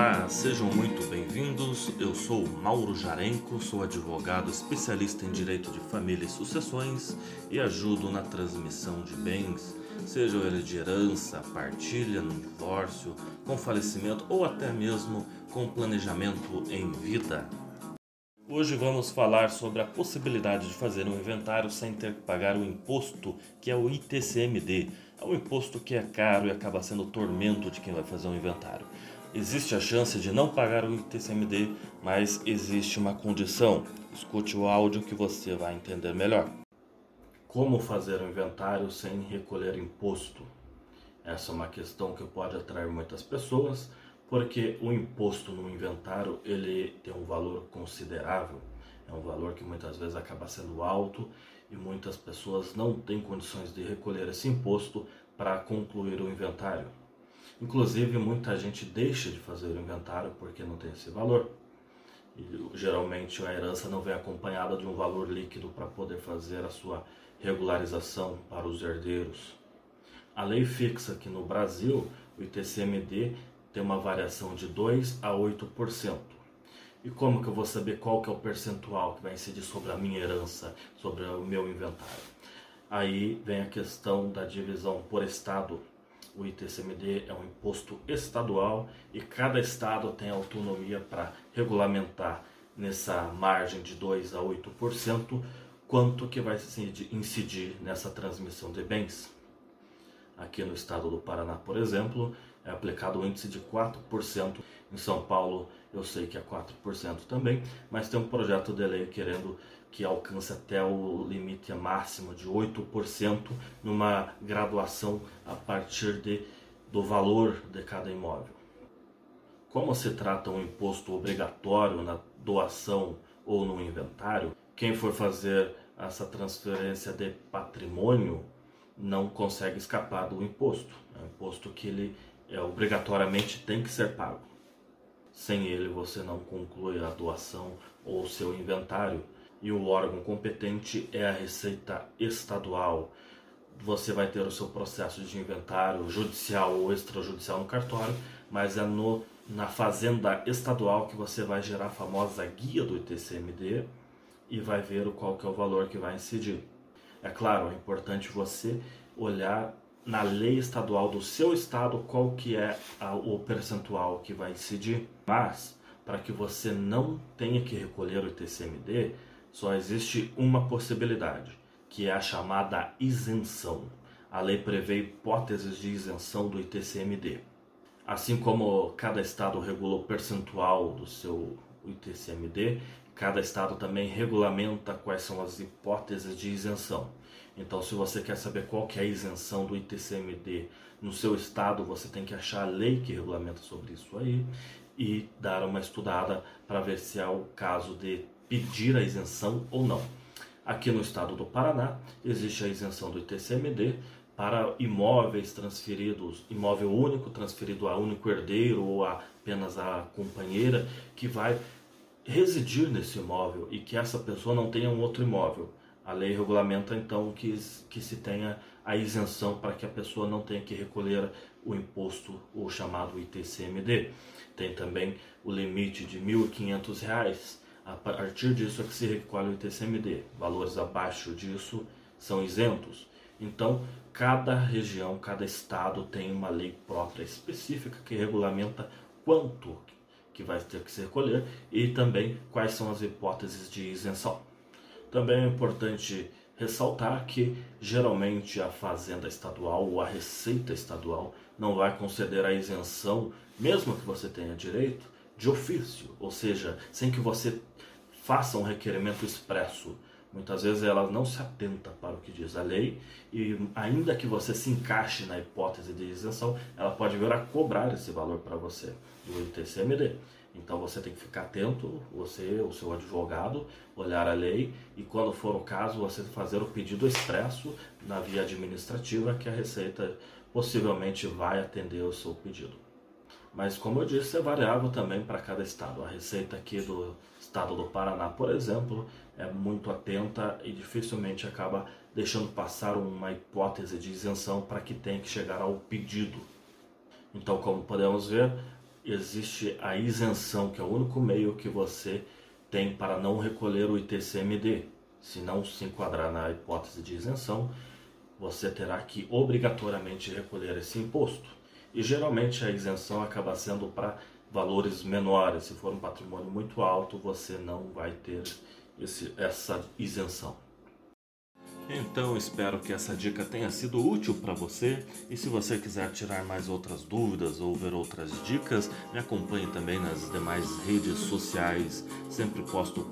Olá, sejam muito bem-vindos. Eu sou Mauro Jarenco, sou advogado especialista em direito de família e sucessões e ajudo na transmissão de bens, seja ele de herança, partilha, no divórcio, com falecimento ou até mesmo com planejamento em vida. Hoje vamos falar sobre a possibilidade de fazer um inventário sem ter que pagar o imposto, que é o ITCMD. É um imposto que é caro e acaba sendo tormento de quem vai fazer um inventário. Existe a chance de não pagar o ITCMD, mas existe uma condição. Escute o áudio que você vai entender melhor. Como fazer um inventário sem recolher imposto? Essa é uma questão que pode atrair muitas pessoas, porque o imposto no inventário ele tem um valor considerável. É um valor que muitas vezes acaba sendo alto e muitas pessoas não têm condições de recolher esse imposto para concluir o inventário. Inclusive, muita gente deixa de fazer o inventário porque não tem esse valor. E, geralmente, a herança não vem acompanhada de um valor líquido para poder fazer a sua regularização para os herdeiros. A lei fixa que no Brasil, o ITCMD tem uma variação de 2 a 8%. E como que eu vou saber qual que é o percentual que vai incidir sobre a minha herança, sobre o meu inventário? Aí vem a questão da divisão por estado o ITCMD é um imposto estadual e cada estado tem autonomia para regulamentar nessa margem de 2 a 8% quanto que vai incidir nessa transmissão de bens. Aqui no estado do Paraná, por exemplo, é aplicado o índice de 4%. Em São Paulo, eu sei que é 4% também, mas tem um projeto de lei querendo que alcance até o limite máximo de 8% numa graduação a partir de, do valor de cada imóvel. Como se trata um imposto obrigatório na doação ou no inventário, quem for fazer essa transferência de patrimônio não consegue escapar do imposto. É um imposto que ele é, obrigatoriamente tem que ser pago. Sem ele você não conclui a doação ou seu inventário e o órgão competente é a Receita Estadual. Você vai ter o seu processo de inventário judicial ou extrajudicial no cartório, mas é no, na Fazenda Estadual que você vai gerar a famosa guia do ITCMD e vai ver qual que é o valor que vai incidir. É claro, é importante você olhar na lei estadual do seu estado qual que é a, o percentual que vai incidir, mas para que você não tenha que recolher o ITCMD, só existe uma possibilidade, que é a chamada isenção. A lei prevê hipóteses de isenção do ITCMD. Assim como cada estado regula o percentual do seu ITCMD, cada estado também regulamenta quais são as hipóteses de isenção. Então, se você quer saber qual que é a isenção do ITCMD no seu estado, você tem que achar a lei que regulamenta sobre isso aí e dar uma estudada para ver se é o caso de pedir a isenção ou não. Aqui no estado do Paraná existe a isenção do ITCMD para imóveis transferidos, imóvel único transferido a único herdeiro ou apenas a companheira que vai residir nesse imóvel e que essa pessoa não tenha um outro imóvel. A lei regulamenta então que, que se tenha a isenção para que a pessoa não tenha que recolher o imposto, o chamado ITCMD. Tem também o limite de R$ 1.500. A partir disso é que se recolhe o ITCMD. Valores abaixo disso são isentos. Então, cada região, cada estado tem uma lei própria específica que regulamenta quanto que vai ter que se recolher e também quais são as hipóteses de isenção. Também é importante ressaltar que geralmente a fazenda estadual ou a receita estadual não vai conceder a isenção, mesmo que você tenha direito, de ofício, ou seja, sem que você faça um requerimento expresso. Muitas vezes ela não se atenta para o que diz a lei e ainda que você se encaixe na hipótese de isenção, ela pode vir a cobrar esse valor para você do ITCMD. Então você tem que ficar atento, você, o seu advogado, olhar a lei e quando for o caso você fazer o pedido expresso na via administrativa que a Receita possivelmente vai atender o seu pedido. Mas como eu disse, é variável também para cada estado. A Receita aqui do estado do Paraná, por exemplo, é muito atenta e dificilmente acaba deixando passar uma hipótese de isenção para que tenha que chegar ao pedido. Então, como podemos ver, existe a isenção, que é o único meio que você tem para não recolher o ITCMD. Se não se enquadrar na hipótese de isenção, você terá que obrigatoriamente recolher esse imposto. E geralmente a isenção acaba sendo para valores menores. Se for um patrimônio muito alto, você não vai ter esse, essa isenção. Então espero que essa dica tenha sido útil para você e se você quiser tirar mais outras dúvidas ou ver outras dicas, me acompanhe também nas demais redes sociais. Sempre posto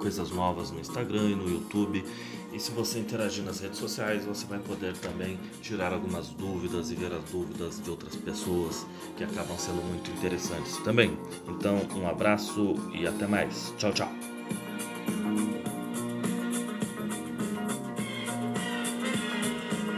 coisas novas no Instagram e no YouTube. E se você interagir nas redes sociais, você vai poder também tirar algumas dúvidas e ver as dúvidas de outras pessoas que acabam sendo muito interessantes também. Então, um abraço e até mais. Tchau, tchau.